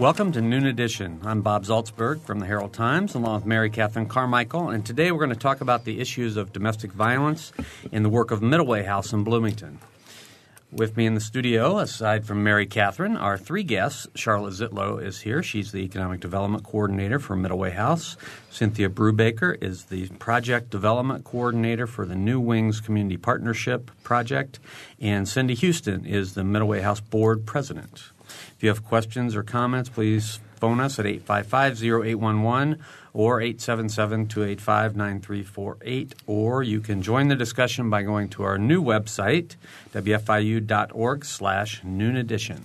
Welcome to Noon Edition. I'm Bob Zaltsberg from the Herald Times, along with Mary Catherine Carmichael, and today we're going to talk about the issues of domestic violence in the work of Middleway House in Bloomington. With me in the studio, aside from Mary Catherine, are three guests. Charlotte Zitlow is here. She's the Economic Development Coordinator for Middleway House. Cynthia Brubaker is the Project Development Coordinator for the New Wings Community Partnership Project. And Cindy Houston is the Middleway House Board President. If you have questions or comments, please phone us at 855-0811 or 877-285-9348 or you can join the discussion by going to our new website wfiu.org slash noon edition.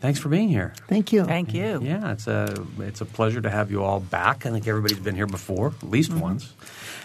Thanks for being here. Thank you. Thank you. yeah it's a it's a pleasure to have you all back. I think everybody's been here before at least mm-hmm. once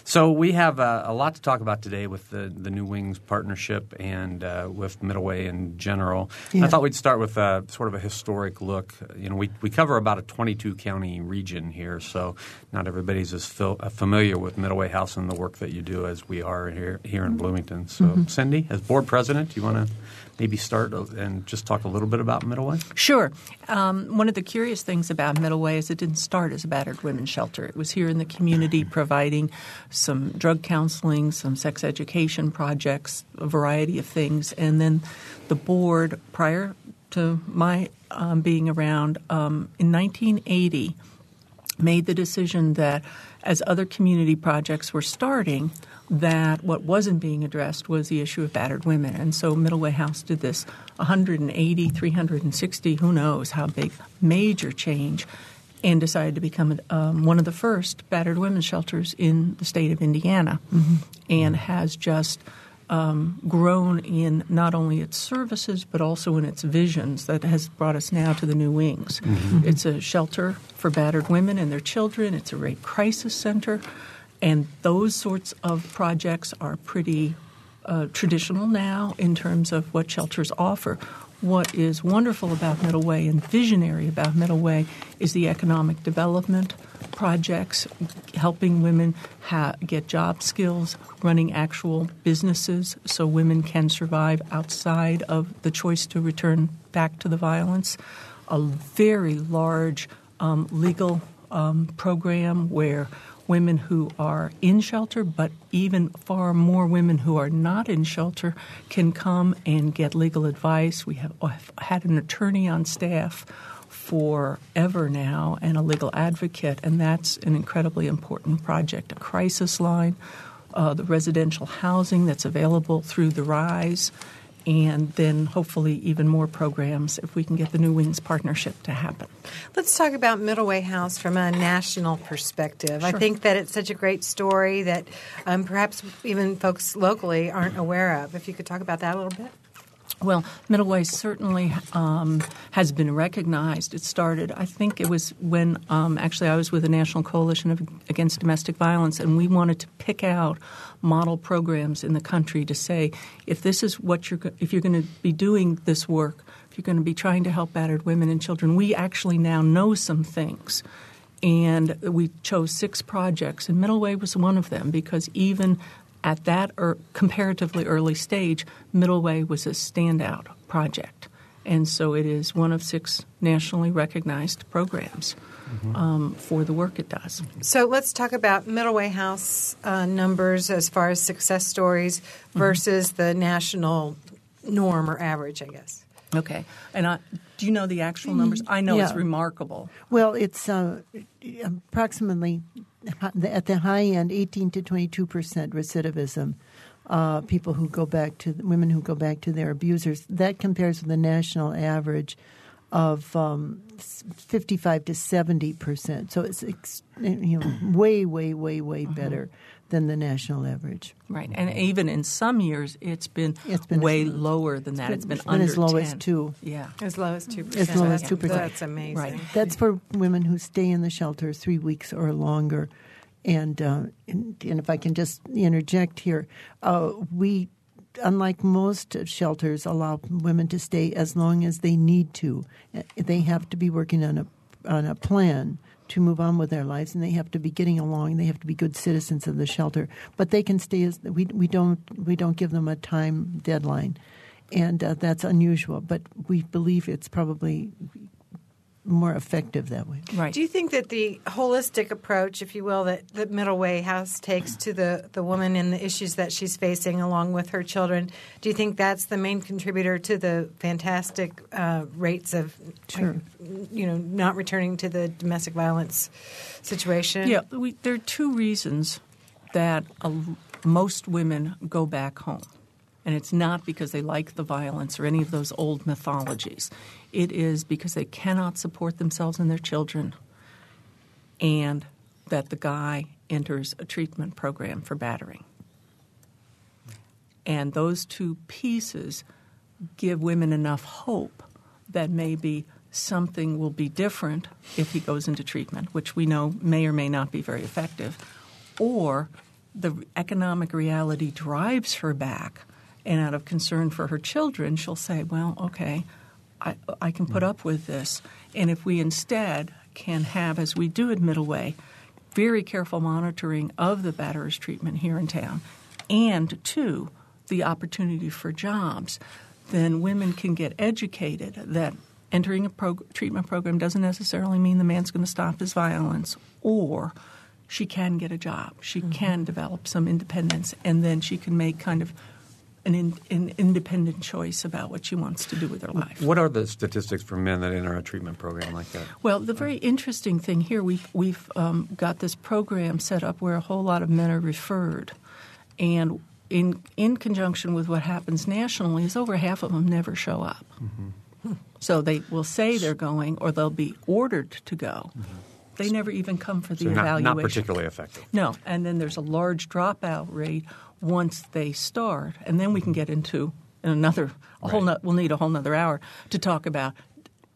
so we have uh, a lot to talk about today with the, the New Wings partnership and uh, with Middleway in general. And I thought we'd start with a, sort of a historic look. You know, we, we cover about a 22 county region here, so not everybody's as fil- uh, familiar with Middleway House and the work that you do as we are here here in Bloomington. So, Cindy, as board president, do you want to maybe start and just talk a little bit about Middleway? Sure. Um, one of the curious things about Middleway is it didn't start as a battered women's shelter. It was here in the community providing some drug counseling, some sex education projects, a variety of things. And then the board, prior to my um, being around, um, in 1980, made the decision that as other community projects were starting, that what wasn't being addressed was the issue of battered women. And so Middleway House did this 180, 360, who knows how big, major change, and decided to become um, one of the first battered women's shelters in the state of Indiana, and has just um, grown in not only its services but also in its visions that has brought us now to the new wings. It's a shelter for battered women and their children. It's a rape crisis center, and those sorts of projects are pretty uh, traditional now in terms of what shelters offer. What is wonderful about Middleway and visionary about Middleway is the economic development projects, helping women ha- get job skills, running actual businesses so women can survive outside of the choice to return back to the violence. A very large um, legal um, program where women who are in shelter, but even far more women who are not in shelter, can come and get legal advice. We have I've had an attorney on staff forever now and a legal advocate, and that's an incredibly important project. A crisis line, uh, the residential housing that's available through the RISE, and then hopefully even more programs if we can get the New Wings partnership to happen. Let's talk about Middleway House from a national perspective. I think that it's such a great story that um, perhaps even folks locally aren't aware of. If you could talk about that a little bit. Well, Middleway certainly um, has been recognized. It started, I think it was when um, actually I was with the National Coalition of, Against Domestic Violence, and we wanted to pick out model programs in the country to say if this is what you're if you're going to be doing this work, if you're going to be trying to help battered women and children, we actually now know some things. And we chose six projects, and Middleway was one of them because even at that er, comparatively early stage, Middleway was a standout project. And so it is one of six nationally recognized programs um, for the work it does. So let's talk about Middleway House uh, numbers as far as success stories versus the national norm or average, I guess. Okay. And I, do you know the actual numbers? I know it's remarkable. Well, it's uh, approximately at the high end, 18 to 22 percent recidivism. Uh, people who go back to women who go back to their abusers. That compares with the national average of um, 55 to 70 percent. So it's you know way, way, way, way better than the national average. Right. And even in some years, it's been, It's been way as- lower than that. It's been, it's been under as low as 10. two. Yeah. As low as 2%. As low as 2%. That's amazing. Right. That's for women who stay in the shelter three weeks or longer. And, uh, and, and if I can just interject here, uh, we, unlike most shelters, allow women to stay as long as they need to. Uh, They have to be working on a on a plan to move on with their lives, and they have to be getting along. They have to be good citizens of the shelter, but they can stay as we we don't we don't give them a time deadline, and uh, that's unusual. But we believe it's probably more effective that way. Right. Do you think that the holistic approach, if you will, that, that Middle Way House takes to the, the woman and the issues that she's facing along with her children, do you think that's the main contributor to the fantastic uh, rates of, Sure. you know, not returning to the domestic violence situation? Yeah, we, there are two reasons that a, most women go back home. And it's not because they like the violence or any of those old mythologies. It is because they cannot support themselves and their children, and that the guy enters a treatment program for battering. And those two pieces give women enough hope that maybe something will be different if he goes into treatment, which we know may or may not be very effective, or the economic reality drives her back, and out of concern for her children, she'll say, Well, okay, I, I can put hmm. up with this. And if we instead can have, as we do at Middle Way, very careful monitoring of the batterer's treatment here in town, and two, the opportunity for jobs, then women can get educated that entering a prog- treatment program doesn't necessarily mean the man's going to stop his violence, or she can get a job, she mm-hmm. can develop some independence, and then she can make kind of an, in, an independent choice about what she wants to do with her life. What are the statistics for men that enter a treatment program like that? Well, the very interesting thing here, we've, we've um, got this program set up where a whole lot of men are referred. And in, in conjunction with what happens nationally, is over half of them never show up. So they will say they're going, or they'll be ordered to go. They never even come for the So not, evaluation. not particularly effective. No, and then there's a large dropout rate once they start, and then we can get into another. A whole. Right. No, we'll need a whole nother hour to talk about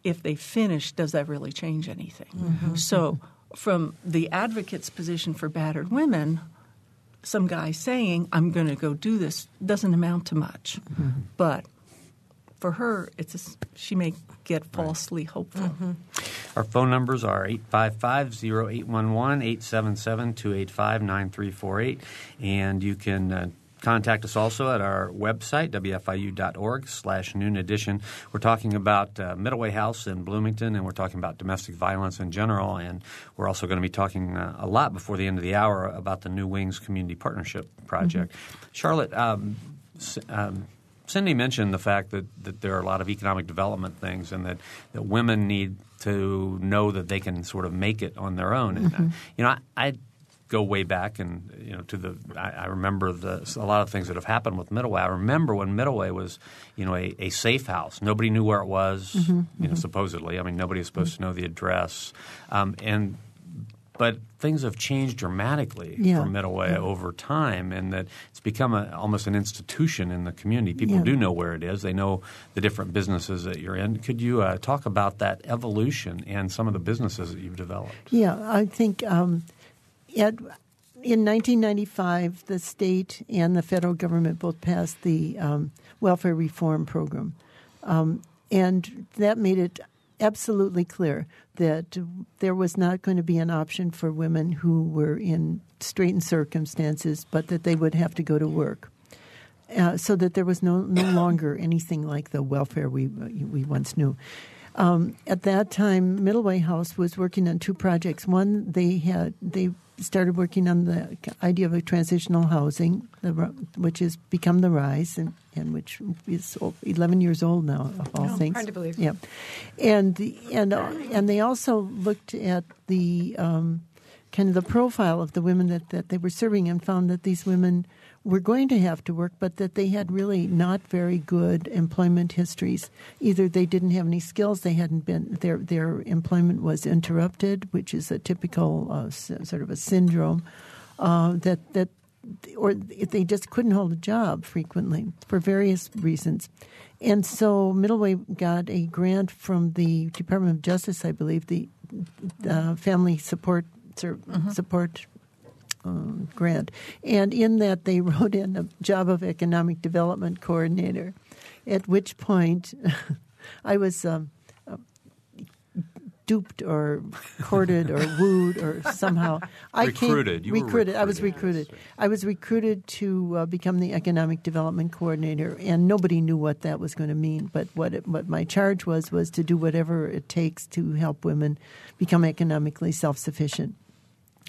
if they finish. Does that really change anything? Mm-hmm. So, from the advocate's position for battered women, some guy saying I'm going to go do this doesn't amount to much, mm-hmm. but for her, it's a she may get falsely hopeful. Our phone numbers are 855-0811, 877-285-9348. And you can uh, contact us also at our website, wfiu.org slash noon edition. We're talking about uh, Middleway House in Bloomington, and we're talking about domestic violence in general. And we're also going to be talking uh, a lot before the end of the hour about the New Wings Community Partnership Project. Charlotte, um, um, Cindy mentioned the fact that, that there are a lot of economic development things and that, that women need to know that they can sort of make it on their own. And, uh, you know, I, I go way back and, you know, to the – I I remember the, a lot of things that have happened with Middleway. I remember when Middleway was, you know, a, a safe house. Nobody knew where it was, you know, supposedly. I mean, nobody was supposed to know the address. Um, and but things have changed dramatically Yeah. for Middleway over time, and that it's become a, almost an institution in the community. People Yeah. do know where it is; they know the different businesses that you're in. Could you uh, talk about that evolution and some of the businesses that you've developed? Yeah, I think um, in 1995, the state and the federal government both passed the um, welfare reform program. Um, and that made it absolutely clear that there was not going to be an option for women who were in straitened circumstances, but that they would have to go to work. Uh, so that there was no, no longer anything like the welfare we, we once knew. Um, at that time, Middleway House was working on two projects. One, they had they started working on the idea of a transitional housing, the, which has become the Rise, and, and which is 11 years old now, of all Oh, things. hard to believe. Yeah, and the, and uh, and they also looked at the um, kind of the profile of the women that, that they were serving and found that these women were going to have to work, but that they had really not very good employment histories. Either they didn't have any skills, they hadn't been their their employment was interrupted, which is a typical uh, sort of a syndrome uh, that that or they just couldn't hold a job frequently for various reasons. And so Middleway got a grant from the Department of Justice, I believe, the uh, Family Support Ser- Support um, grant. And in that, they wrote in a job of economic development coordinator, at which point I was um, uh, duped or courted or wooed or somehow. I recruited. Came, you recruited. Recruited. I was recruited. I was recruited to uh, become the economic development coordinator, and nobody knew what that was going to mean. But what it, what my charge was was to do whatever it takes to help women become economically self sufficient.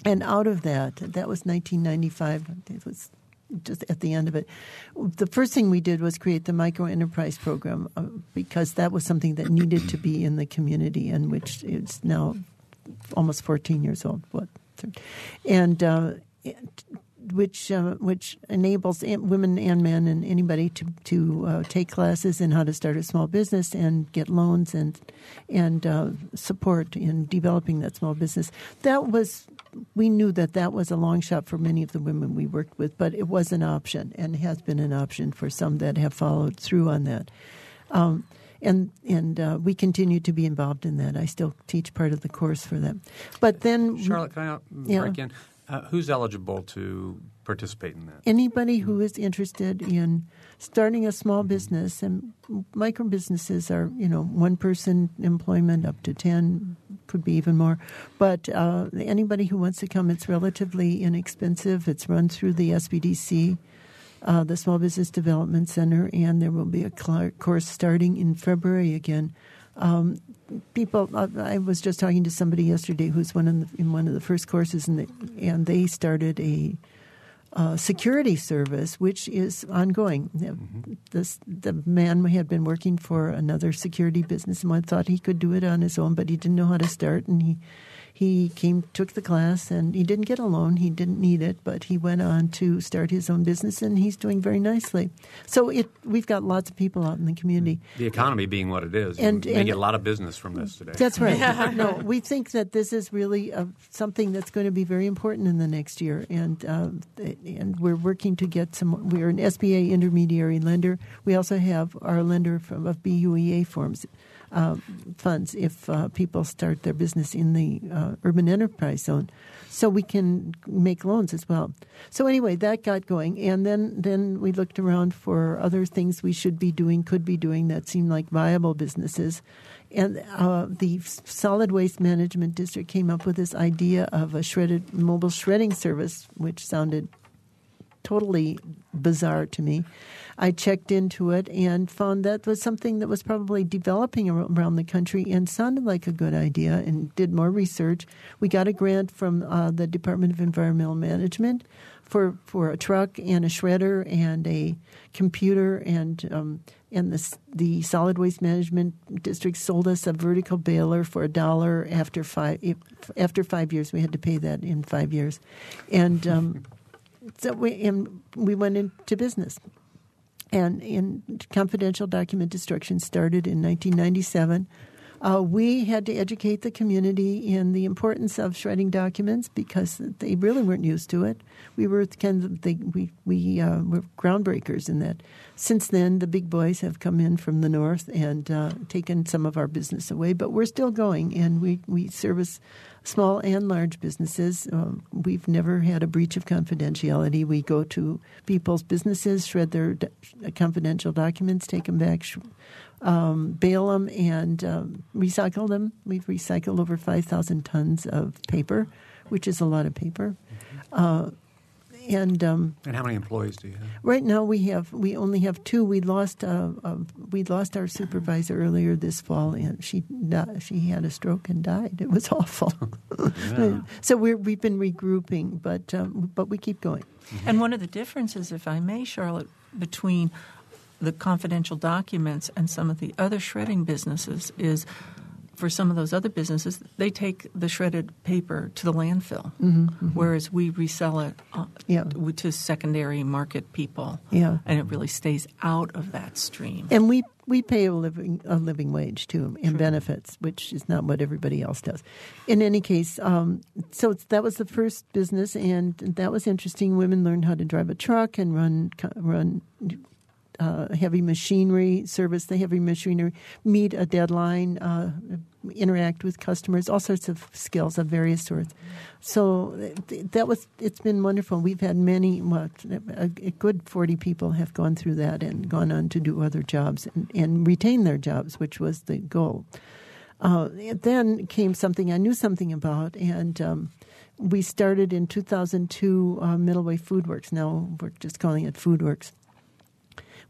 And out of that, that was 1995. It was just at the end of it. The first thing we did was create the micro enterprise program uh, because that was something that needed to be in the community and which is now almost 14 years old. What? And uh, which uh, which enables women and men and anybody to to uh, take classes in how to start a small business and get loans and and uh, support in developing that small business. That was we knew that that was a long shot for many of the women we worked with, but it was an option and has been an option for some that have followed through on that. Um, and and uh, we continue to be involved in that. I still teach part of the course for them. But then, Charlotte, can I break in? Uh, who's eligible to participate in that? Anybody who is interested in starting a small business, and micro businesses are, you know, one person employment up to 10, could be even more. But uh, anybody who wants to come, it's relatively inexpensive. It's run through the SBDC. Uh, the Small Business Development Center, and there will be a course starting in February again. Um, people, uh, I was just talking to somebody yesterday who's one in, the, in one of the first courses, and, the, and they started a uh, security service, which is ongoing. Mm-hmm. This, the man had been working for another security business and thought he could do it on his own, but he didn't know how to start, and he he came, took the class, and he didn't get a loan. He didn't need it, but he went on to start his own business, and he's doing very nicely. So it, we've got lots of people out in the community. The economy being what it is, and, and get a lot of business from this today. That's right. no, we think that this is really uh, something that's going to be very important in the next year, and uh, and we're working to get some. We're an SBA intermediary lender. We also have our lender from of BUEA forms uh, funds if uh, people start their business in the uh, urban enterprise zone. So we can make loans as well. So anyway, that got going, and then then we looked around for other things we should be doing, could be doing that seemed like viable businesses. And uh, the Solid Waste Management District came up with this idea of a shredded mobile shredding service, which sounded totally bizarre to me. I checked into it and found that was something that was probably developing around the country and sounded like a good idea and did more research. We got a grant from uh, the Department of Environmental Management for, for a truck and a shredder and a computer and um, and the, the solid waste management district sold us a vertical baler for a dollar after five after five years. We had to pay that in five years. And um, so we and we went into business and in confidential document destruction started in 1997. Uh, we had to educate the community in the importance of shredding documents because they really weren't used to it. We were kind of we we uh, were groundbreakers in that. Since then, the big boys have come in from the north and uh, taken some of our business away, but we're still going, and we we service small and large businesses. Um, we've never had a breach of confidentiality. We go to people's businesses, shred their do- confidential documents, take them back, sh- um, bale them, and um, recycle them. We've recycled over 5,000 tons of paper, which is a lot of paper. Uh, and um, and how many employees do you have? Right now, we have we only have two. We lost uh, uh, we lost our supervisor earlier this fall, and she she had a stroke and died. It was awful. Yeah. so we we've been regrouping, but um, but we keep going. Mm-hmm. And one of the differences, if I may, Charlotte, between the confidential documents and some of the other shredding businesses is for some of those other businesses, they take the shredded paper to the landfill, mm-hmm, mm-hmm. whereas we resell it uh, yeah. to secondary market people. Yeah. and it really stays out of that stream. And we we pay a living a living wage too True. benefits, which is not what everybody else does. In any case, um, so that was the first business, and that was interesting. Women learned how to drive a truck and run run uh, heavy machinery, service the heavy machinery, meet a deadline, uh, interact with customers, all sorts of skills of various sorts. So that was it's been wonderful. We've had many, a, a good forty people have gone through that and gone on to do other jobs and, and retain their jobs, which was the goal. Uh, then came something I knew something about, and um, we started in 2002 uh, Middleway Foodworks. Now we're just calling it Foodworks,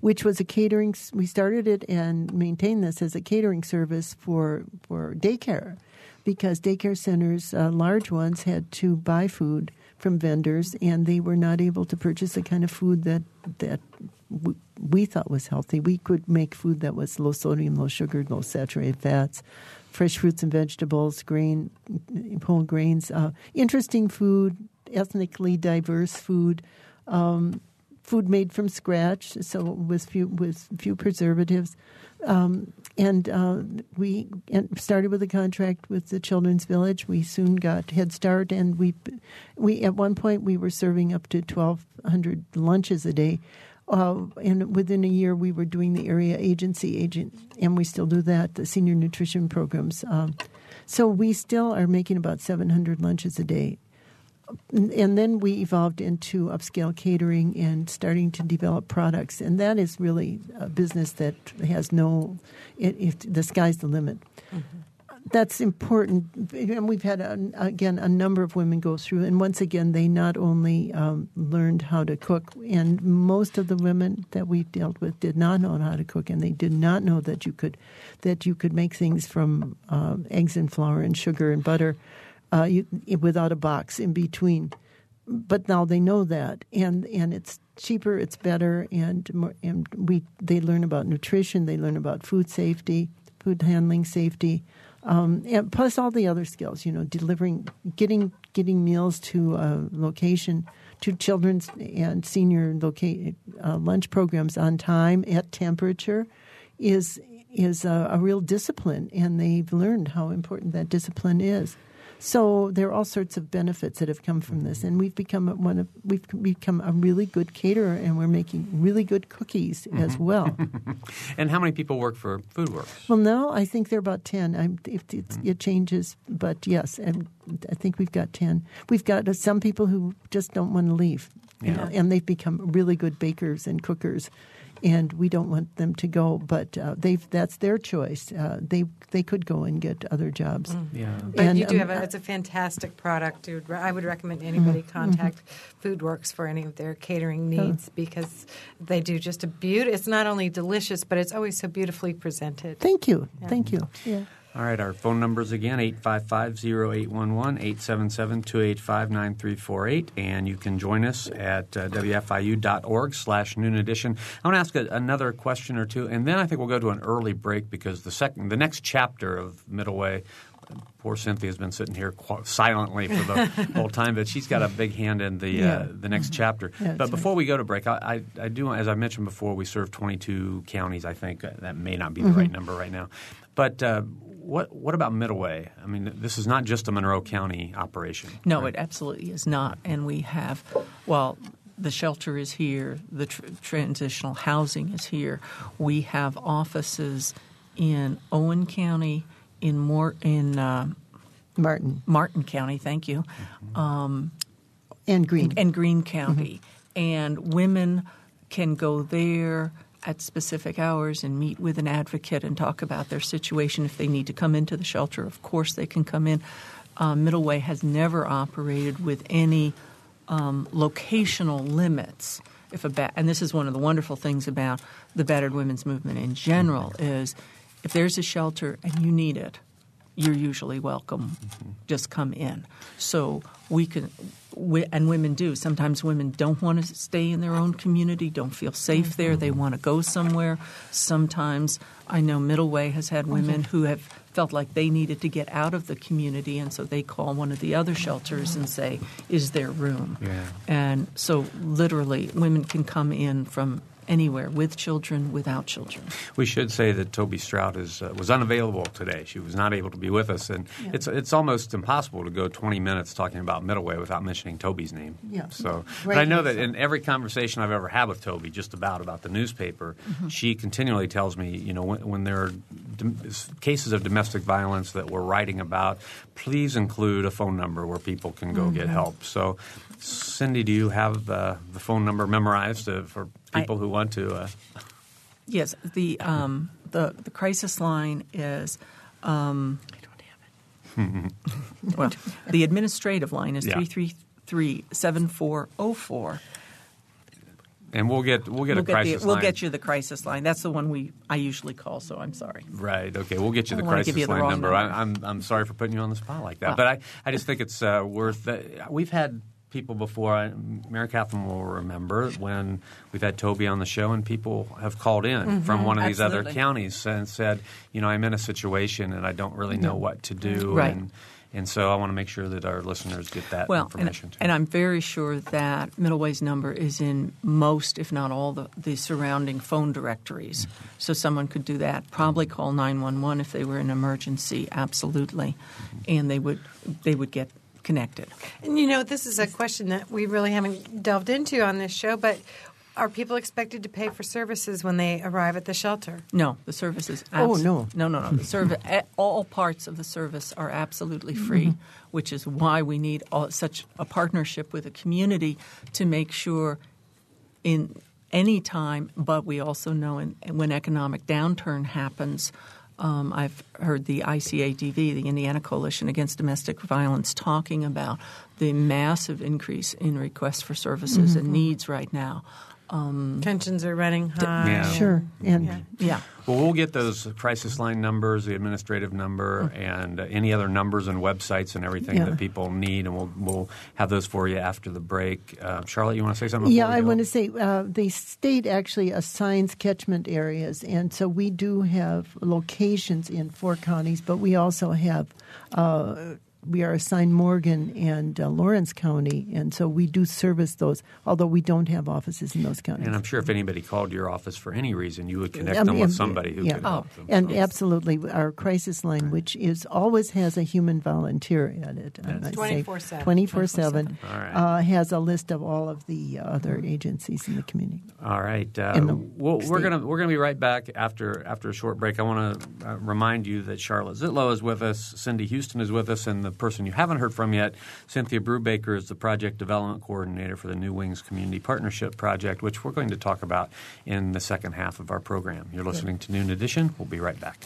which was a catering. We started it and maintained this as a catering service for for daycare, because daycare centers, uh, large ones, had to buy food from vendors, and they were not able to purchase the kind of food that that we thought was healthy. We could make food that was low sodium, low sugar, low saturated fats, fresh fruits and vegetables, grain, whole grains, uh, interesting food, ethnically diverse food. Um, food made from scratch, so with few with few preservatives, um, and uh, we started with a contract with the Children's Village. We soon got Head Start, and we we at one point we were serving up to twelve hundred lunches a day. Uh, and within a year, we were doing the area agency agent, and we still do that, the senior nutrition programs. Um, so we still are making about 700 lunches a day. And then we evolved into upscale catering and starting to develop products. And that is really a business that has no, it, it, the sky's the limit. Mm-hmm that's important. And we've had, a, again, a number of women go through. And once again, they not only um, learned how to cook, and most of the women that we dealt with did not know how to cook, and they did not know that you could, that you could make things from uh, eggs and flour and sugar and butter uh, you, without a box in between. But now they know that, and, and it's cheaper, it's better, and more, and we they learn about nutrition, they learn about food safety, food handling safety, um, and plus all the other skills, you know, delivering, getting getting meals to a location, to children's and senior uh, lunch programs on time at temperature, is is a, a real discipline, and they've learned how important that discipline is. So there are all sorts of benefits that have come from this, and we've become one of we've become a really good caterer, and we're making really good cookies mm-hmm. as well. and how many people work for FoodWorks? Well, now I think there are about ten. I'm, if mm-hmm. it changes, but yes, and I think we've got ten. We've got uh, some people who just don't want to leave, yeah. you know, and they've become really good bakers and cookers and we don't want them to go. But uh, they that's their choice. Uh, they they could go and get other jobs. Mm. Yeah, but and, you do um, have a, it's a fantastic product. Dude. I would recommend anybody mm-hmm. contact mm-hmm. FoodWorks for any of their catering needs oh. because they do just a beauty. It's not only delicious, but it's always so beautifully presented. Thank you, yeah. thank you. Yeah. All right, our phone numbers again 855 0811 877 285 9348. And you can join us at uh, WFIU.org slash noon edition. I want to ask a, another question or two, and then I think we'll go to an early break because the second, the next chapter of Middle Way poor Cynthia's been sitting here silently for the whole time, but she's got a big hand in the uh, yeah. uh, the next chapter. Yeah, but before right. we go to break, I, I, I, do, as I mentioned before, we serve 22 counties. I think that may not be the mm-hmm. right number right now, but uh, what what about Middleway? I mean, this is not just a Monroe County operation. No, right? it absolutely is not. And we have, well, the shelter is here. The tr- transitional housing is here. We have offices in Owen County, in more in uh, Martin Martin County. Thank you, um, and Greene and Greene County, mm-hmm. and women can go there at specific hours and meet with an advocate and talk about their situation. If they need to come into the shelter, of course they can come in. Uh, Middle Way has never operated with any um, locational limits. If a ba- and this is one of the wonderful things about the battered women's movement in general is if there's a shelter and you need it, you're usually welcome. Mm-hmm. Just come in. So we can, we, and women do. Sometimes women don't want to stay in their own community, don't feel safe mm-hmm. there. They want to go somewhere. Sometimes I know Middle Way has had women mm-hmm. who have felt like they needed to get out of the community, and so they call one of the other shelters and say, "Is there room?" Yeah. And so, literally, women can come in from anywhere with children, without children. We should say that Toby Strout is, uh, was unavailable today. She was not able to be with us, and yeah. it's it's almost impossible to go 20 minutes talking about Middleway without mentioning Toby's name. Yeah. So, but I know that in every conversation I've ever had with Toby, just about about the newspaper, mm-hmm. she continually tells me, you know, when, when there are cases of domestic violence that we're writing about, please include a phone number where people can go mm-hmm. get help. So Cindy, do you have uh, the phone number memorized uh, for people I, who want to? Uh... Yes, the, um, the the crisis line is Um, I don't have it. well, the administrative line is three three three seven four zero four. And we'll get we'll get We'll a get, crisis the, we'll line. get you the crisis line. That's the one we I usually call, so I'm sorry. Right. Okay. We'll get you the crisis you the line number. number. I, I'm I'm sorry for putting you on the spot like that, Well- but I, I just think it's uh, worth. Uh, we've had people before. Mary Catherine will remember when we've had Toby on the show, and people have called in from one of these other counties and said, you know, I'm in a situation and I don't really know what to do, Right. and and so I want to make sure that our listeners get that Well, and, information too. and I'm very sure that Middleway's number is in most, if not all, the, the surrounding phone directories. Mm-hmm. So someone could do that. Probably call 911 if they were in an emergency, absolutely, Mm-hmm. and they would they would get connected. And you know, this is a question that we really haven't delved into on this show, but are people expected to pay for services when they arrive at the shelter? No, the service is Oh, no. no, no, no. The service, all parts of the service are absolutely free, mm-hmm. which is why we need all, such a partnership with the community to make sure in any time. But we also know in, when economic downturn happens. Um, I've heard the ICADV, the Indiana Coalition Against Domestic Violence, talking about the massive increase in requests for services and needs right now. Tensions are running high. Yeah. Sure. And Yeah. Yeah. Well, we'll get those crisis line numbers, the administrative number, and uh, any other numbers and websites and everything Yeah. that people need, and we'll we'll have those for you after the break. Uh, Charlotte, you want to say something? Yeah, I want to say uh, the state actually assigns catchment areas, and so we do have locations in four counties, but we also have. Uh, we are assigned Morgan and uh, Lawrence County, and so we do service those, although we don't have offices in those counties. And I'm sure if anybody called your office for any reason, you would connect I them mean, with somebody who yeah. could help them. And So- absolutely, our crisis line, which is always has a human volunteer at it, I might say. 24/7. 24/7, uh, has a list of all of the other agencies in the community. All right, uh, in the we'll, we're gonna we're gonna be right back after after a short break. I want to uh, remind you that Charlotte Zitlow is with us, Cindy Houston is with us, and the person you haven't heard from yet, Cynthia Brubaker, is the project development coordinator for the New Wings Community Partnership Project, which we're going to talk about in the second half of our program. You're listening to Noon Edition. We'll be right back.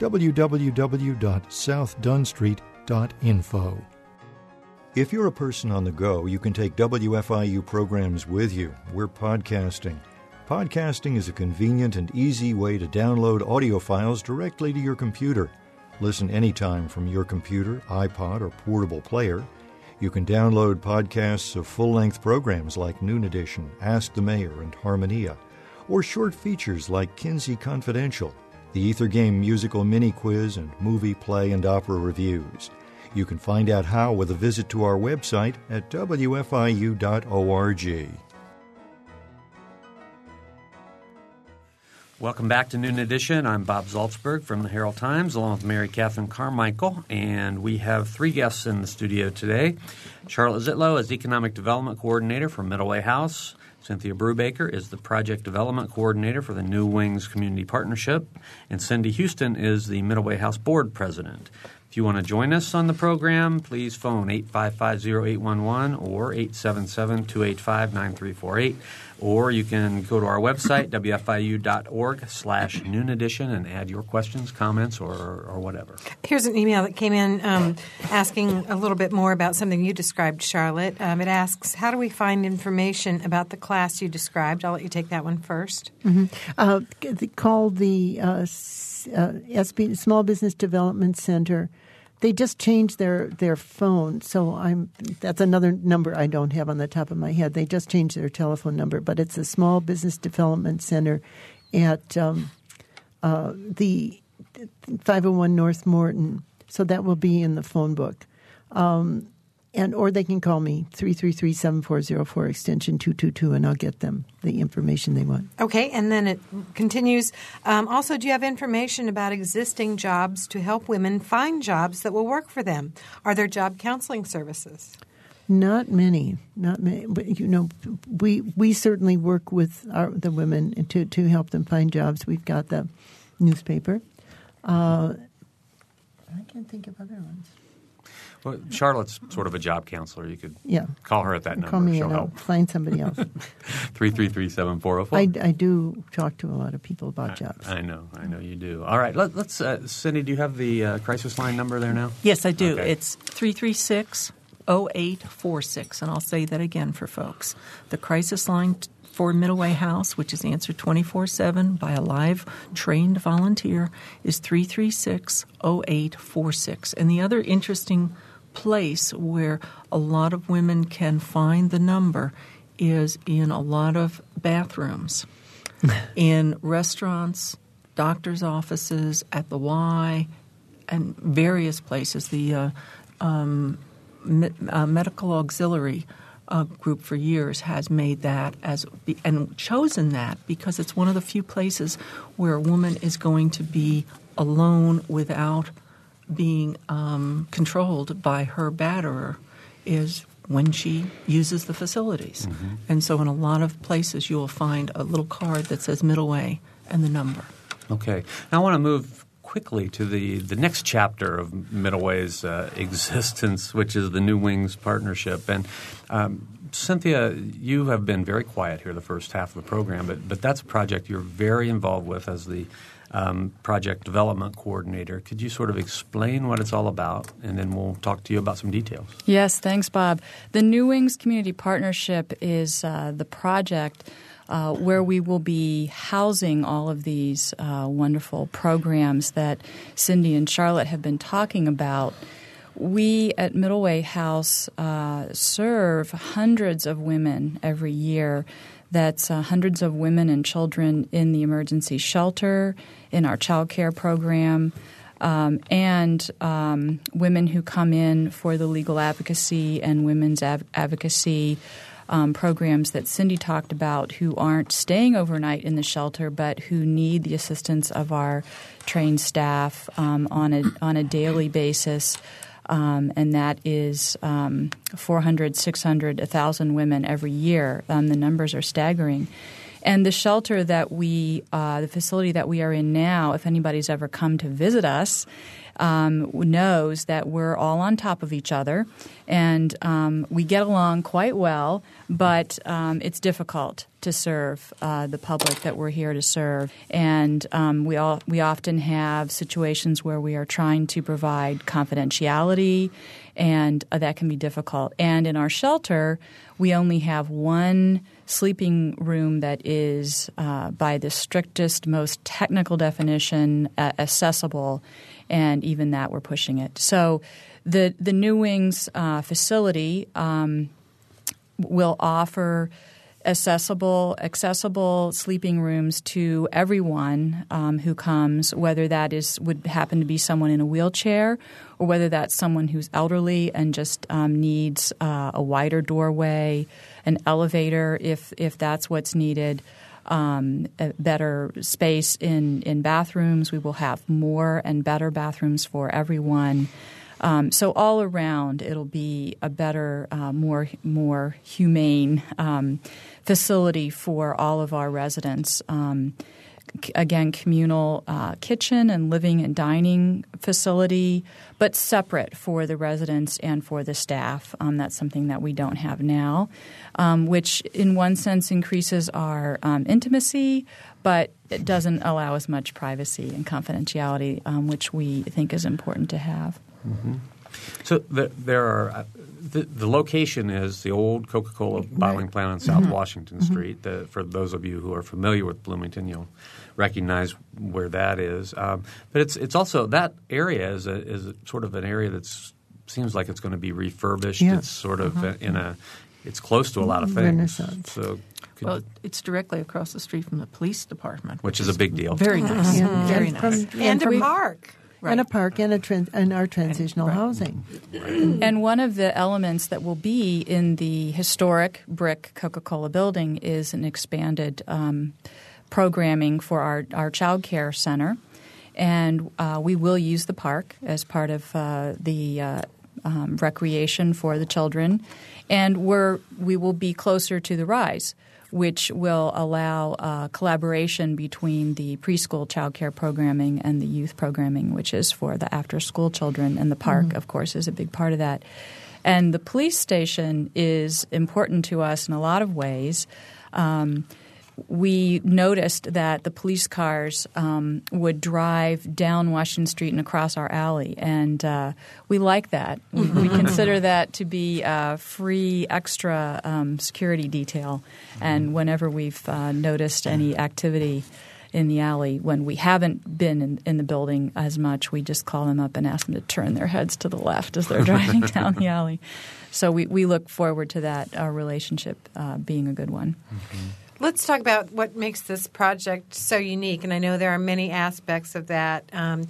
www.southdunstreet.info. If you're a person on the go, you can take WFIU programs with you. We're podcasting. Podcasting is a convenient and easy way to download audio files directly to your computer. Listen anytime from your computer, iPod, or portable player. You can download podcasts of full length programs like Noon Edition, Ask the Mayor, and Harmonia, or short features like Kinsey Confidential, the Ether Game musical mini quiz, and movie, play, and opera reviews. You can find out how with a visit to our website at wfiu.org. Welcome back to Noon Edition. I'm Bob Zaltsberg from the Herald Times, along with Mary Catherine Carmichael, and we have three guests in the studio today. Charlotte Zitlow is Economic Development Coordinator for Middleway House. Cynthia Brubaker is the Project Development Coordinator for the New Wings Community Partnership, and Cindy Houston is the Middleway House Board President. If you want to join us on the program, please phone 855-0811 or 877-285-9348. Or you can go to our website, wfiu.org slash noon edition, and add your questions, comments, or, or whatever. Here's an email that came in um, asking a little bit more about something you described, Charlotte. Um, it asks, How do we find information about the class you described? I'll let you take that one first. Uh, call the uh, uh, SB Small Business Development Center. They just changed their, their phone, so I'm that's another number I don't have on the top of my head. They just changed their telephone number, but it's a Small Business Development Center at um, uh, the 501 North Morton So that will be in the phone book. Um, and or they can call me 333-7404 extension 222 and I'll get them the information they want. Okay, and then it continues. Um, also, do you have information about existing jobs to help women find jobs that will work for them? Are there job counseling services? Not many, not many. But, you know, we we certainly work with our, the women to to help them find jobs. We've got the newspaper. Uh, I can't think of other ones. Well, Charlotte's sort of a job counselor. You could Yeah. call her at that number. Call me She'll and I'll help. find somebody else. 333-7404. I, I do talk to a lot of people about jobs. I know, I know you do. All right, let, us uh, Cindy, do you have the uh, crisis line number there now? Yes, I do. Okay. It's 336 0846. And I'll say that again for folks. The crisis line t- for Middleway House, which is answered 24 7 by a live trained volunteer, is 336 0846. And the other interesting place where a lot of women can find the number is in a lot of bathrooms, in restaurants, doctors' offices, at the Y, and various places. The uh, um, me- uh, medical auxiliary uh, group for years has made that as be, and chosen that because it's one of the few places where a woman is going to be alone without being um, controlled by her batterer is when she uses the facilities. And so in a lot of places you will find a little card that says middle way and the number. Okay. Now I want to move quickly to the, the next chapter of Middleway's uh, existence, which is the New Wings Partnership. And um, Cynthia, you have been very quiet here the first half of the program, but, but that's a project you're very involved with as the um, project development coordinator. Could you sort of explain what it's all about, and then we'll talk to you about some details. Yes, thanks, Bob. The New Wings Community Partnership is uh, the project uh, where we will be housing all of these uh, wonderful programs that Cindy and Charlotte have been talking about. We at Middleway House uh, serve hundreds of women every year. That's uh, hundreds of women and children in the emergency shelter, in our child care program, um, and um, women who come in for the legal advocacy and women's av- advocacy um, programs that Cindy talked about who aren't staying overnight in the shelter but who need the assistance of our trained staff um, on a on a daily basis. Um, and that is um, 400, 600, 1,000 women every year. Um, the numbers are staggering. And the shelter that we, uh, the facility that we are in now, if anybody's ever come to visit us, um, knows that we're all on top of each other and um, we get along quite well, but um, it's difficult to serve uh, the public that we're here to serve. And um, we, all, we often have situations where we are trying to provide confidentiality, and uh, that can be difficult. And in our shelter, we only have one sleeping room that is, uh, by the strictest, most technical definition, uh, accessible, and even that we're pushing it. So, the the New Wings uh, facility um, will offer accessible accessible sleeping rooms to everyone um, who comes, whether that is would happen to be someone in a wheelchair or whether that's someone who's elderly and just um, needs uh, a wider doorway, an elevator if if that's what's needed. Um, better space in, in bathrooms. We will have more and better bathrooms for everyone. Um, so all around, it'll be a better, uh, more more humane um, facility for all of our residents. Um, again, communal uh, kitchen and living and dining facility, but separate for the residents and for the staff. Um, that's something that we don't have now, um, which in one sense increases our um, intimacy, but it doesn't allow as much privacy and confidentiality, um, which we think is important to have. So there, there are uh, the, the location is the old Coca-Cola bottling plant on South Washington Street. The, for those of you who are familiar with Bloomington, you'll recognize where that is. Um, but it's it's also that area is a, is a sort of an area that's seems like it's going to be refurbished. Yeah. It's sort of in a it's close to a lot of things. So Well, it's directly across the street from the police department, which is a big deal. very nice, Yeah. very And nice. from- And a from- park. Right. and a park and a trans- and our transitional right. housing. And one of the elements that will be in the historic brick Coca Cola building is an expanded um, programming for our, our child care center. And uh, we will use the park as part of uh, the uh, um, recreation for the children. And we're, we will be closer to the Rise, which will allow uh, collaboration between the preschool child care programming and the youth programming, which is for the after school children. And the park, of course, is a big part of that. And the police station is important to us in a lot of ways. Um, we noticed that the police cars um, would drive down Washington Street and across our alley, and uh, we like that. We, we consider that to be a free extra um, security detail. And whenever we've uh, noticed any activity in the alley, when we haven't been in, in the building as much, we just call them up and ask them to turn their heads to the left as they're driving down the alley. So we, we look forward to that, our relationship uh, being a good one. Let's talk about what makes this project so unique, and I know there are many aspects of that. Um,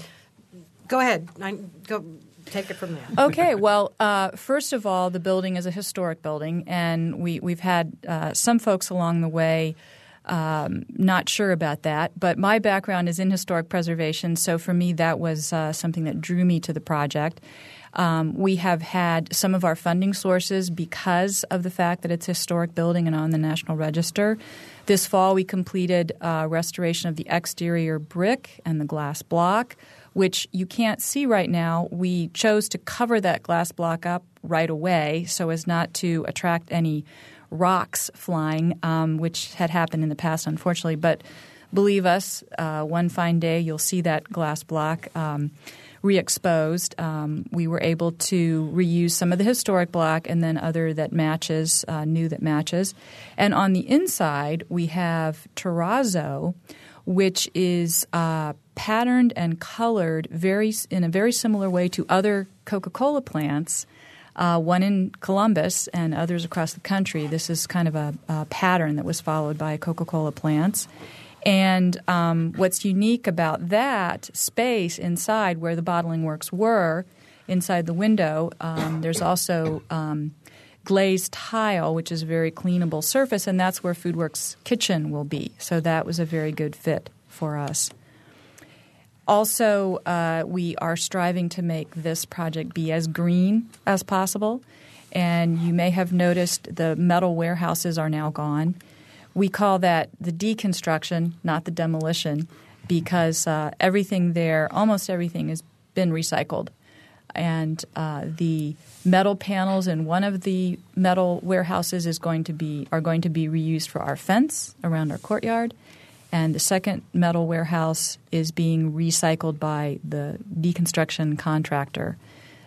go ahead, I, go take it from there. Okay, well, uh, first of all, the building is a historic building, and we, we've had uh, some folks along the way um, not sure about that. But my background is in historic preservation, so for me, that was uh, something that drew me to the project. Um, we have had some of our funding sources because of the fact that it's a historic building and on the National Register. This fall, we completed uh, restoration of the exterior brick and the glass block, which you can't see right now. We chose to cover that glass block up right away so as not to attract any rocks flying, um, which had happened in the past, unfortunately. But believe us, uh, one fine day you'll see that glass block. Um, re-exposed. Um, we were able to reuse some of the historic block and then other that matches, uh, new that matches. And on the inside, we have terrazzo, which is uh, patterned and colored very in a very similar way to other Coca-Cola plants. Uh, one in Columbus and others across the country. This is kind of a, a pattern that was followed by Coca Cola plants. And um, what's unique about that space inside where the bottling works were, inside the window, um, there's also um, glazed tile, which is a very cleanable surface, and that's where Foodworks Kitchen will be. So that was a very good fit for us. Also, uh, we are striving to make this project be as green as possible. And you may have noticed the metal warehouses are now gone. We call that the deconstruction, not the demolition, because uh, everything there, almost everything, has been recycled. And uh, the metal panels in one of the metal warehouses is going to be are going to be reused for our fence around our courtyard, and the second metal warehouse is being recycled by the deconstruction contractor.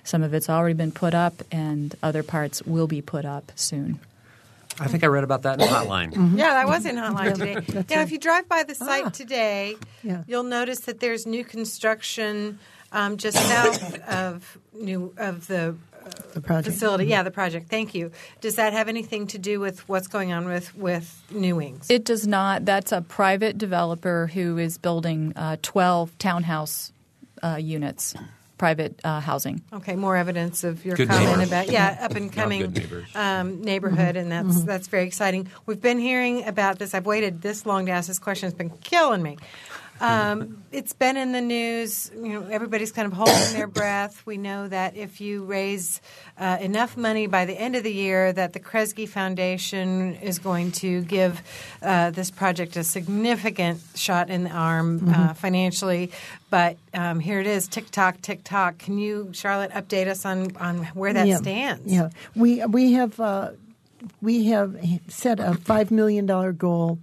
Some of it's already been put up, and other parts will be put up soon. I think I read about that in the Hotline. Yeah, that was in Hotline today. Now, if you drive by the site Ah. today, Yeah. you'll notice that there's new construction um, just south of new of the The project. facility. Yeah, the project. Thank you. Does that have anything to do with what's going on with with New Wings? It does not. That's a private developer who is building uh, 12 townhouse uh, units, private uh, housing. Okay, more evidence of your Good comment neighbors. about yeah, up and coming good neighbors. um, neighborhood, and that's that's very exciting. We've been hearing about this. I've waited this long to ask this question. It's been killing me. Um, it's been in the news. You know, everybody's kind of holding their breath. We know that if you raise uh, enough money by the end of the year, that the Kresge Foundation is going to give uh, this project a significant shot in the arm uh, financially. But um, here it is, TikTok, TikTok. Can you, Charlotte, update us on, on where that yeah. stands? Yeah, we we have uh, we have set a five million dollar goal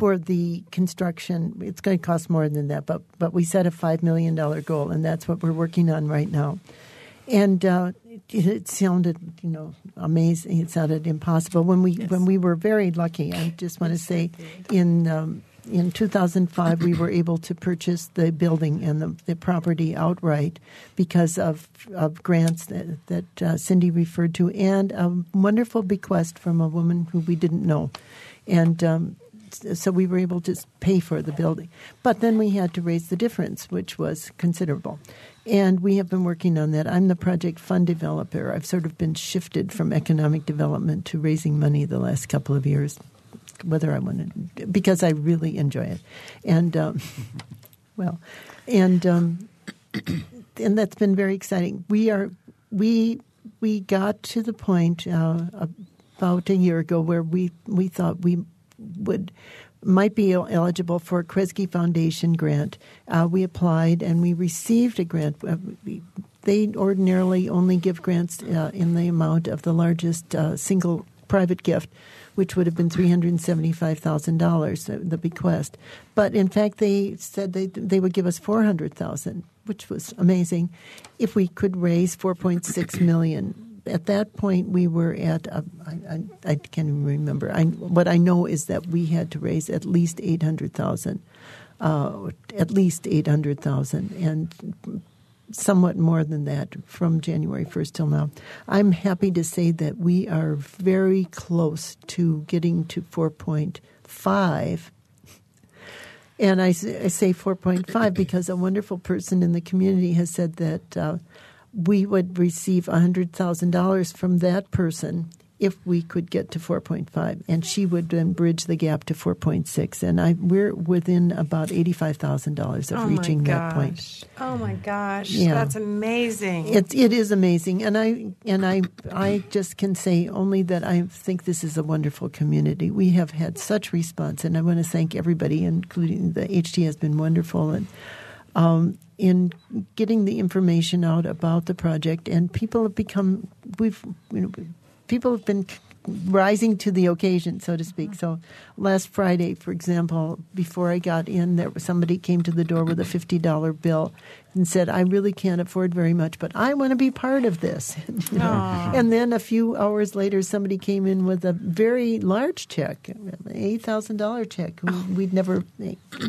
for the construction. It's going to cost more than that, but but we set a five million dollar goal, and that's what we're working on right now. And uh, it, it sounded, you know, amazing. It sounded impossible when we when we were very lucky. I just want to say, in um, in 2005, we were able to purchase the building and the, the property outright because of of grants that, that uh, Cindy referred to, and a wonderful bequest from a woman who we didn't know, and. Um, so we were able to pay for the building. But then we had to raise the difference, which was considerable. And we have been working on that. I'm the project fund developer. I've sort of been shifted from economic development to raising money the last couple of years, whether I want to, because I really enjoy it. And, um, well, and, um, and that's been very exciting. We are, we, we got to the point uh, about a year ago where we, we thought we would might be eligible for a Kresge Foundation grant. Uh, we applied and we received a grant. Uh, they ordinarily only give grants uh, in the amount of the largest uh, single private gift, which would have been three hundred seventy-five thousand dollars, the bequest. But in fact, they said they they would give us four hundred thousand, which was amazing, if we could raise four point six million at that point we were at a, I, I, I can't even remember. I, what I know is that we had to raise at least eight hundred thousand, uh, at least eight hundred thousand, and somewhat more than that from January first till now. I'm happy to say that we are very close to getting to four point five. And I, I say 4.5 because a wonderful person in the community has said that uh, we would receive $100,000 from that person if we could get to 4.5 and she would then bridge the gap to 4.6 and I we're within about $85,000 of oh reaching that point. Oh my gosh. Yeah. That's amazing. It it is amazing and I and I I just can say only that I think this is a wonderful community. We have had such response and I want to thank everybody including the HT has been wonderful and um, in getting the information out about the project, and people have become we've you know, people have been rising to the occasion, so to speak. So last Friday, for example, before I got in, there was somebody came to the door with a fifty dollar bill and said, "I really can't afford very much, but I want to be part of this." you know? And then a few hours later, somebody came in with a very large check, an eight thousand dollar check, who oh. we'd never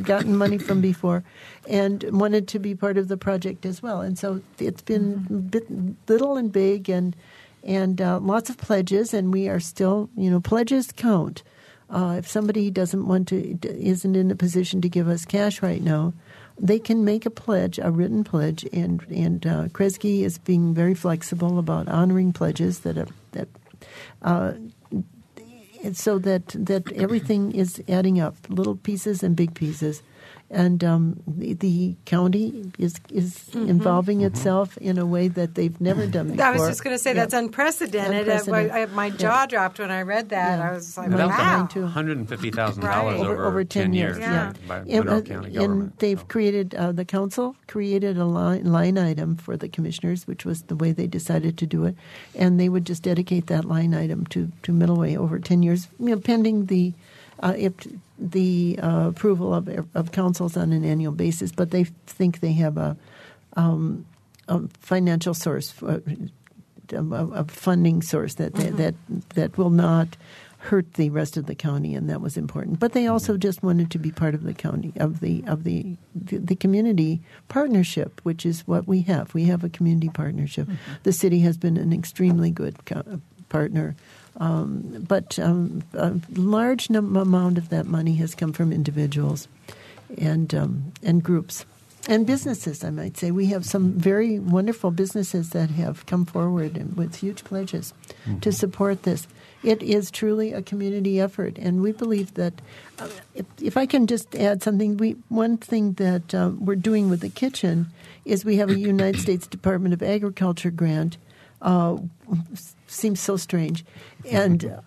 gotten money from before, and wanted to be part of the project as well. And so it's been mm-hmm. bit, little and big and and uh, lots of pledges, and we are still, you know, pledges count. Uh, if somebody doesn't want to, isn't in a position to give us cash right now, they can make a pledge, a written pledge, and and uh, Kresge is being very flexible about honoring pledges that are, that. Uh, so that that everything is adding up, little pieces and big pieces, and um, the, the, county is is mm-hmm. involving mm-hmm. itself in a way that they've never done before. I was just going to say that's unprecedented. unprecedented. I, I, my jaw yeah. dropped when I read that. Yeah. I was like, wow, one hundred and fifty thousand dollars over, over ten years. Yeah, by and, uh, County and they've so. created uh, the council created a line, line item for the commissioners, which was the way they decided to do it, and they would just dedicate that line item to to Middleway over ten years, you know, pending the uh, if the uh, approval of, of councils on an annual basis, but they think they have a, um, a financial source, a, a, funding source that mm-hmm. that that will not hurt the rest of the county, and that was important. But they also just wanted to be part of the county of the of the the, the community partnership, which is what we have. We have a community partnership. Mm-hmm. The city has been an extremely good co- partner um, but um, a large num- amount of that money has come from individuals and um, and groups and businesses. I might say we have some very wonderful businesses that have come forward with huge pledges mm-hmm. to support this. It is truly a community effort, and we believe that. Uh, if, if, I can just add something, we one thing that uh, we're doing with the kitchen is we have a United States Department of Agriculture grant uh, seems so strange, and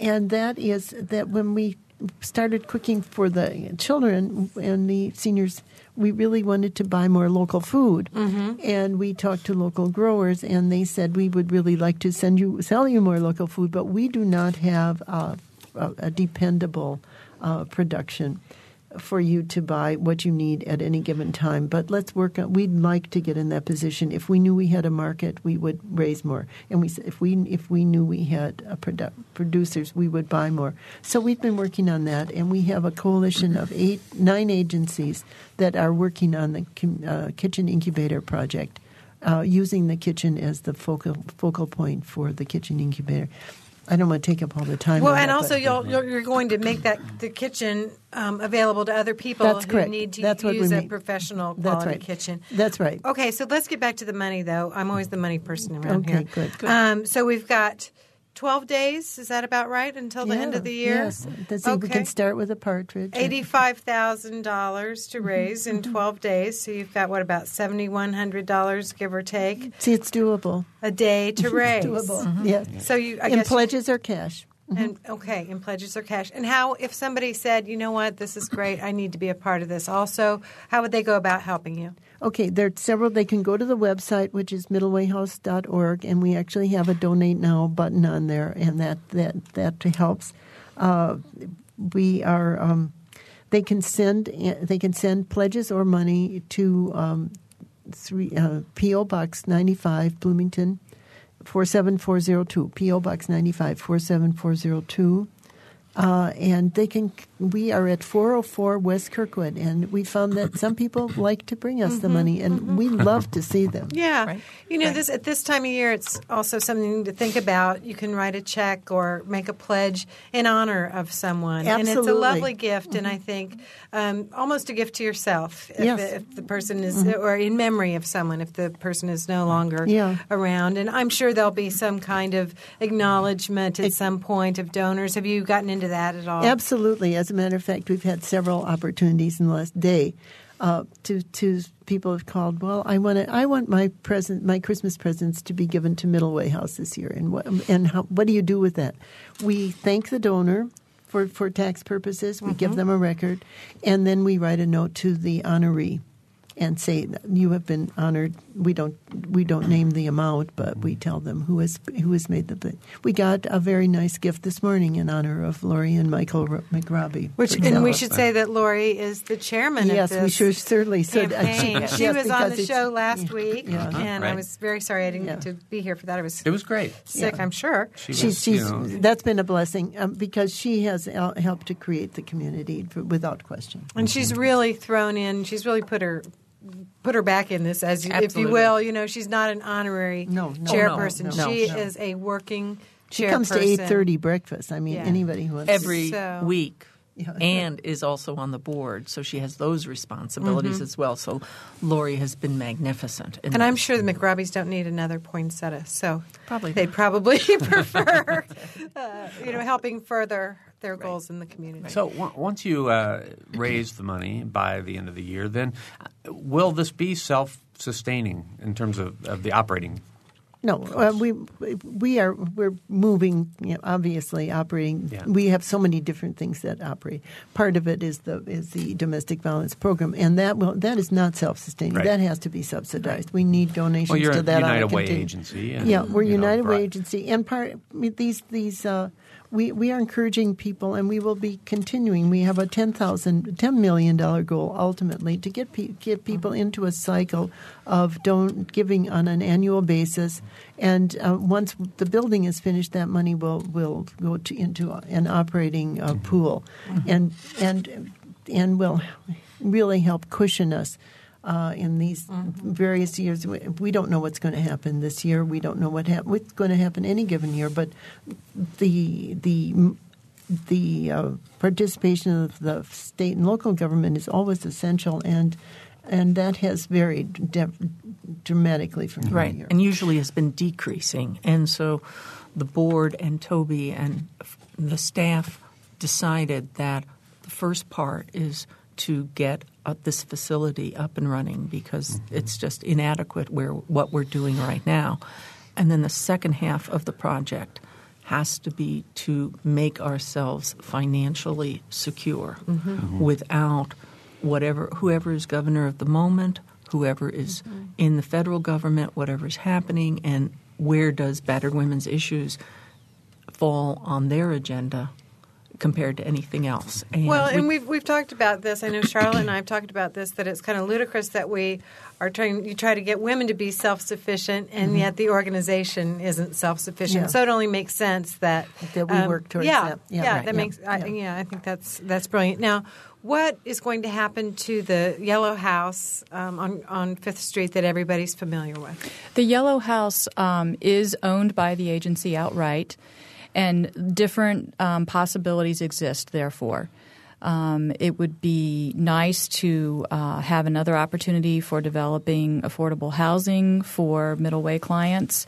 and that is that when we started cooking for the children and the seniors, we really wanted to buy more local food, mm-hmm. and we talked to local growers, and they said we would really like to send you sell you more local food, but we do not have a, a, a dependable uh, production for you to buy what you need at any given time. But let's work on. We'd like to get in that position. If we knew we had a market, we would raise more. And we, if we if we knew we had produ- producers, we would buy more. So we've been working on that, and we have a coalition of eight, nine agencies that are working on the uh, kitchen incubator project, uh, using the kitchen as the focal focal point for the kitchen incubator. I don't want to take up all the time. Well, and also you'll, you're, you're going to make that the kitchen um, available to other people That's who correct. need to That's use a mean. professional That's quality right. kitchen. That's right. Okay, so let's get back to the money, though. I'm always the money person around Okay, here. good. Good. Um, so we've got 12 days. Is that about right until the end of the year? Yes, Let's see, we Okay. can start with a partridge. Eighty-five thousand dollars Mm-hmm. to raise in twelve days. So you've got what about seventy-one hundred dollars, give or take, See, it's doable. a day to raise. Doable. Yes. So you, I In guess, pledges or cash. And okay, in pledges or cash. And how, if somebody said, you know what, this is great, I need to be a part of this. Also, how would they go about helping you? Okay, there are several. They can go to the website, which is middlewayhouse.org, and we actually have a donate now button on there, and that that that helps. Uh, we are. Um, they can send they can send pledges or money to um, three uh, PO Box ninety five Bloomington four seven four zero two PO Box ninety five four seven four zero two. Uh, and they can. We are at 404 West Kirkwood, and we found that some people like to bring us the money, and we love to see them. Yeah, Right. you know, Right. this at this time of year, it's also something to think about. You can write a check or make a pledge in honor of someone, and it's a lovely gift. And I think um, almost a gift to yourself if, Yes. the, if the person is, or in memory of someone, if the person is no longer Yeah. around. And I'm sure there'll be some kind of acknowledgement at some point of donors. Have you gotten into that at all? Absolutely. As a matter of fact, we've had several opportunities in the last day uh, to to people have called. Well, I want to, I want my present my Christmas presents to be given to Middleway House this year, and what and how, what do you do with that? We thank the donor. For, for tax purposes, we give them a record, and then we write a note to the honoree and say you have been honored. We don't we don't name the amount, but we tell them who has who has made the. thing. We got a very nice gift this morning in honor of Laurie and Michael Ro- McRobbie. Which, for and we should say that Laurie is the chairman Yes, of this we sure certainly should. campaign. Yes, She was on the show last yeah, week, yeah. and I was very sorry I didn't Yeah. get to be here for that. I was It was great. sick, Yeah. I'm sure. She She's, was, you she's know, that's been a blessing um, because she has helped to create the community for, without question. And she's really thrown in. She's really put her put her back in this, as you, if you will. You know, she's not an honorary No, no, chairperson. no, no, she no. is a working. She comes to eight thirty breakfast. I mean, Yeah. anybody who wants every So- week. Yeah. And is also on the board, so she has those responsibilities as well. So Laurie has been magnificent. in And I'm sure the McRobbies don't need another poinsettia, so Probably they not. probably prefer, uh, you know, helping further their goals in the community. So on- once you uh, raise the money by the end of the year, then uh, will this be self-sustaining in terms of, of the operating? No, uh, we we are we're moving. You know, obviously, operating. Yeah. We have so many different things that operate. Part of it is the is the domestic violence program, and that will that is not self sustaining. Right. That has to be subsidized. We need donations Well, you're to that. United Way agency. And, yeah, we're you know, United Way agency, and part these these uh, we we are encouraging people, and we will be continuing. We have a ten thousand ten million dollar goal ultimately to get pe- get people into a cycle of don't giving on an annual basis, and uh, once the building is finished, that money will will go to, into an operating uh, pool, and and and will really help cushion us uh, in these various years. We, we don't know what's going to happen this year. We don't know what hap- what's going to happen any given year. But the the the uh, participation of the state and local government is always essential, and and that has varied de- dramatically from year right, to year. and usually has been decreasing. And so the board and Toby and the staff decided that the first part is to get uh, this facility up and running because mm-hmm. it's just inadequate where what we're doing right now. And then the second half of the project has to be to make ourselves financially secure mm-hmm. Mm-hmm. without whatever whoever is governor of the moment, whoever is in the federal government, whatever is happening, and where does battered women's issues fall on their agenda compared to anything else. And Well, we- and we've we've talked about this. I know Charlotte and I have talked about this. That it's kind of ludicrous that we are trying. You try to get women to be self sufficient, and yet the organization isn't self sufficient. Yeah. So it only makes sense that That we work towards yeah, that. Yeah, Yeah, right, that yeah, makes. I, yeah. yeah, I think that's that's brilliant. Now, what is going to happen to the Yellow House um, on on Fifth Street that everybody's familiar with? The Yellow House um, is owned by the agency outright. And different um, possibilities exist, therefore. Um, it would be nice to uh, have another opportunity for developing affordable housing for middle way clients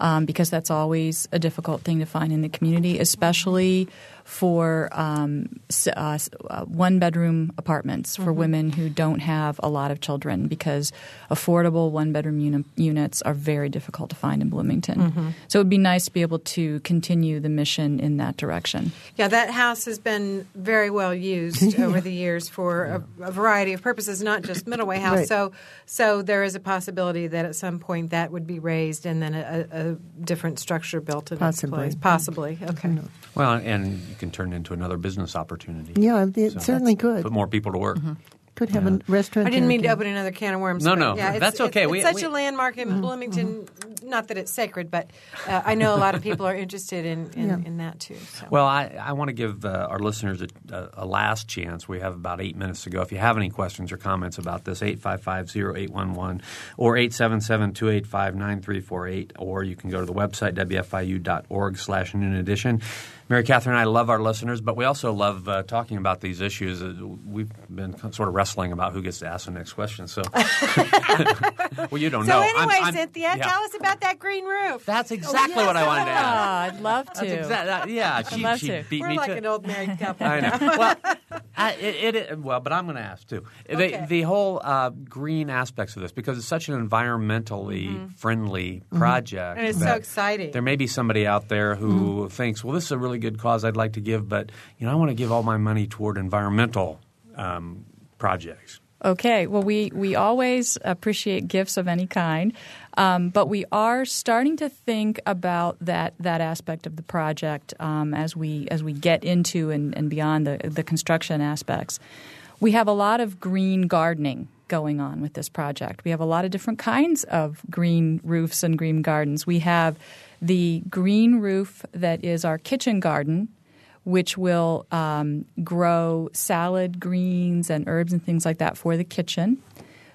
um, because that's always a difficult thing to find in the community, especially for um, uh, uh, one bedroom apartments for mm-hmm. women who don't have a lot of children because affordable one bedroom uni- units are very difficult to find in Bloomington. Mm-hmm. So it would be nice to be able to continue the mission in that direction. Yeah, that house has been very well used over the years for a, a, variety of purposes, not just Middleway House. Right. So, so there is a possibility that at some point that would be raised and then a, a different structure built in Possibly. its place. Possibly. Okay. Well, and you can turn it into another business opportunity. Yeah, it so certainly could. Put more people to work. Mm-hmm. Could have yeah. a restaurant. I didn't mean to open another can of worms. No, no, yeah, that's okay. It's, we, it's such we, a landmark in mm-hmm. Bloomington. Mm-hmm. Not that it's sacred, but uh, I know a lot of people are interested in, in, yeah. in that too. So. Well, I, I want to give uh, our listeners a, a, last chance. We have about eight minutes to go. If you have any questions or comments about this, 855-0811 or 877-285-9348, or you can go to the website, wfiu.org slash noon edition. Mary Catherine and I love our listeners, but we also love uh, talking about these issues. Uh, we've been sort of wrestling about who gets to ask the next question. So, well, you don't so know. So anyway, I'm, I'm, Cynthia, yeah. tell us about that green roof. That's exactly oh, yes, what I wanted to ask. Oh, I'd love to. That's exa- yeah, she, I'd love she to. beat We're me like to an old married couple. I know. well, I, it, it, well, but I'm going to ask too. Okay. The, the whole uh, green aspects of this because it's such an environmentally mm-hmm. friendly mm-hmm. project, and it's so exciting. There may be somebody out there who mm-hmm. thinks, "Well, this is a really good cause. I'd like to give, but you know, I want to give all my money toward environmental um, projects." Okay. Well, we, we always appreciate gifts of any kind, um, but we are starting to think about that that aspect of the project um, as we as we get into and, and beyond the the construction aspects. We have a lot of green gardening going on with this project. We have a lot of different kinds of green roofs and green gardens. We have the green roof that is our kitchen garden which will um, grow salad greens and herbs and things like that for the kitchen.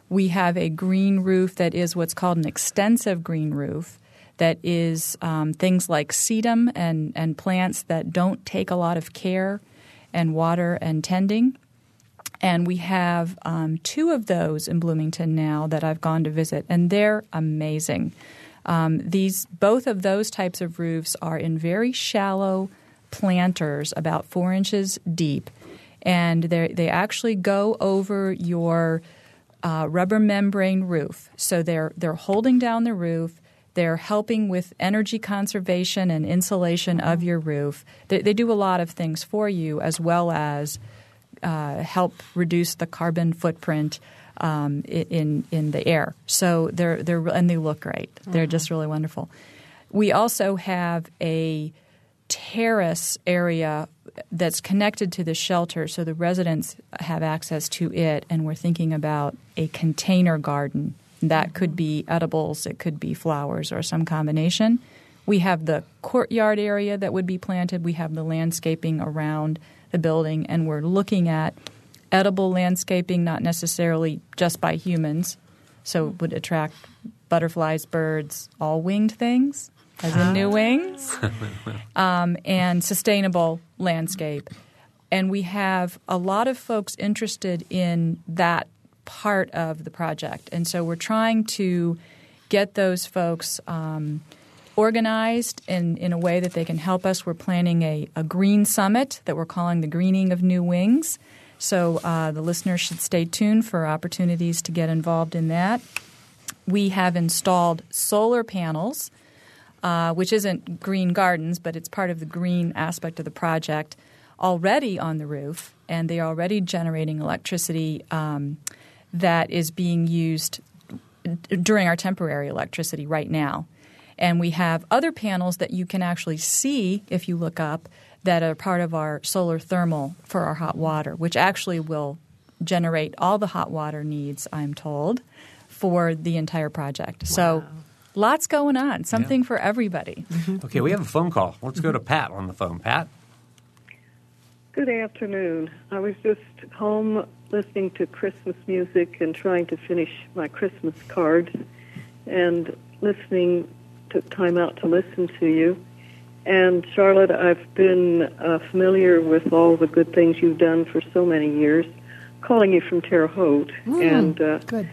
We have a green roof that is what's called an extensive green roof that is um, things like sedum and, and plants that don't take a lot of care and water and tending. And we have um, two of those in Bloomington now that I've gone to visit, and they're amazing. Um, these both of those types of roofs are in very shallow planters about four inches deep, and they actually go over your uh, rubber membrane roof. So they're they're holding down the roof. They're helping with energy conservation and insulation of your roof. They, they do a lot of things for you, as well as uh, help reduce the carbon footprint um, in in the air. So they're they're and they look great. They're mm-hmm. just really wonderful. We also have a terrace area that's connected to the shelter so the residents have access to it and we're thinking about a container garden that could be edibles it could be flowers or some combination we have the courtyard area that would be planted we have the landscaping around the building and we're looking at edible landscaping not necessarily just by humans so it would attract butterflies birds all winged things as in new wings, um, and sustainable landscape. And we have a lot of folks interested in that part of the project. And so we're trying to get those folks um, organized in, in a way that they can help us. We're planning a, a green summit that we're calling the Greening of New Wings. So uh, the listeners should stay tuned for opportunities to get involved in that. We have installed solar panels uh, which isn't Green Gardens, but it's part of the green aspect of the project, already on the roof, and they are already generating electricity um, that is being used during our temporary electricity right now. And we have other panels that you can actually see if you look up that are part of our solar thermal for our hot water, which actually will generate all the hot water needs, I'm told, for the entire project. Wow. So Lots going on, something yeah. for everybody. okay, we have a phone call. Let's go to Pat on the phone. Pat? Good afternoon. I was just home listening to Christmas music and trying to finish my Christmas card and listening, took time out to listen to you. And Charlotte, I've been uh, familiar with all the good things you've done for so many years, calling you from Terre Haute, Mm, and uh, good.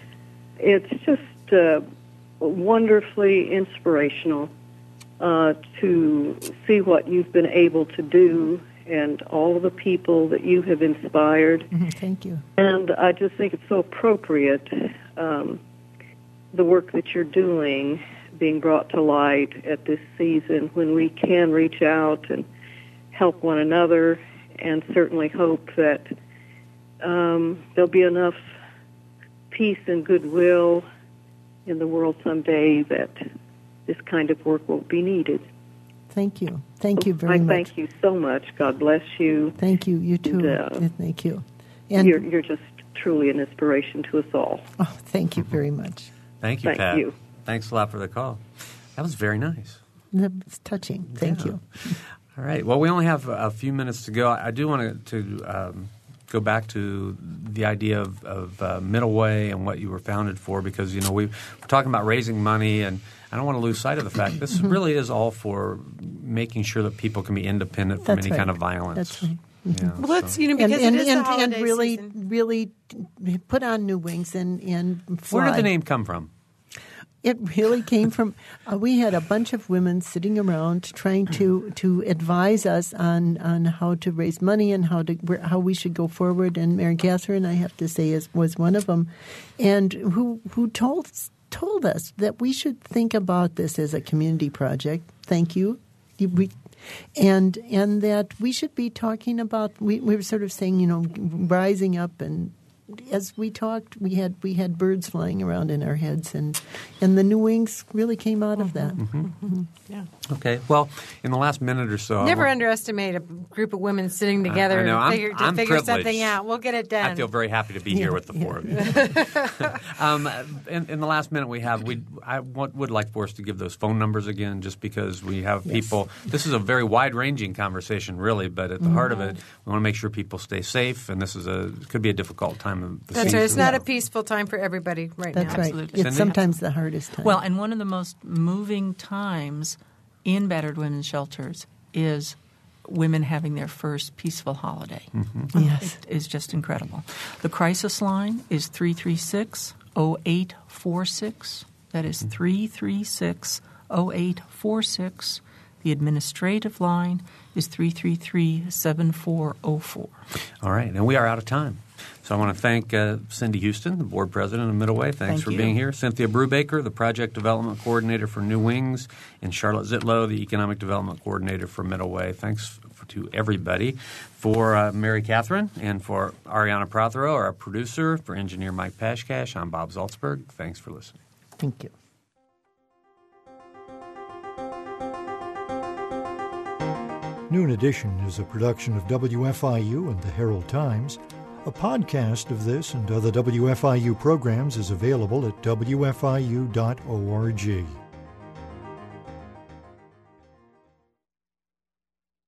it's just uh, wonderfully inspirational uh, to see what you've been able to do and all the people that you have inspired. Thank you. And I just think it's so appropriate um, the work that you're doing being brought to light at this season when we can reach out and help one another and certainly hope that um, there'll be enough peace and goodwill in the world someday that this kind of work won't be needed. Thank you. Thank you very I much. thank you so much. God bless you. Thank you. You too. And, uh, thank you. And you're, you're just truly an inspiration to us all. oh, thank you very much. Thank you, Thank Pat. you. Thanks a lot for the call. That was very nice. That's touching. Thank Yeah. you. All right. Well, we only have a few minutes to go. I do want to, to um, go back to the idea of, of uh, middle way and what you were founded for, because you know we, we're talking about raising money, and I don't want to lose sight of the fact this really is all for making sure that people can be independent from That's any right. kind of violence. That's right. Yeah, Well, let's so- you know And because and, it is and, the holiday and really, season. really put on new wings and and fly. Where did the name come from? It really came from. Uh, we had a bunch of women sitting around trying to to advise us on on how to raise money and how to how we should go forward. And Mary Catherine, I have to say, is was one of them, and who who told told us that we should think about this as a community project. Thank you. You- We, and and that we should be talking about we, we were sort of saying you know rising up and as we talked we had we had birds flying around in our heads and and the new wings really came out of that mm-hmm. Mm-hmm. Mm-hmm. Yeah. Okay. Well, in the last minute or so, I Never want- underestimate a group of women sitting together I know. to I'm- figure, to I'm figure something privileged. out. We'll get it done. I feel very happy to be here with the four of you. um, in, in the last minute we have, we I want, would like for us to give those phone numbers again, just because we have people. This is a very wide-ranging conversation, really, but at the heart of it, we want to make sure people stay safe, and this is a could be a difficult time of the That's season. right. It's not a peaceful time for everybody right that's now. right Absolutely. it's sometimes the hardest time Well, and one of the most moving times in battered women's shelters is women having their first peaceful holiday. Mm-hmm. Uh, yes It is just incredible. The crisis line is 336 0846. That is mm-hmm. 336 0846. The administrative line is 333 7404. All right, and we are out of time. So I want to thank uh, Cindy Houston, the board president of Middleway. Thanks Thank for you. being here. Cynthia Brubaker, the project development coordinator for New Wings, and Charlotte Zietlow, the economic development coordinator for Middleway. Thanks f- to everybody. For uh, Mary Catherine and for Arianna Prothero, our producer, for engineer Mike Pashkash, I'm Bob Zaltsberg. Thanks for listening. thank you Noon Edition is a production of WFIU and the Herald Times. A podcast of this and other WFIU programs is available at WFIU.org.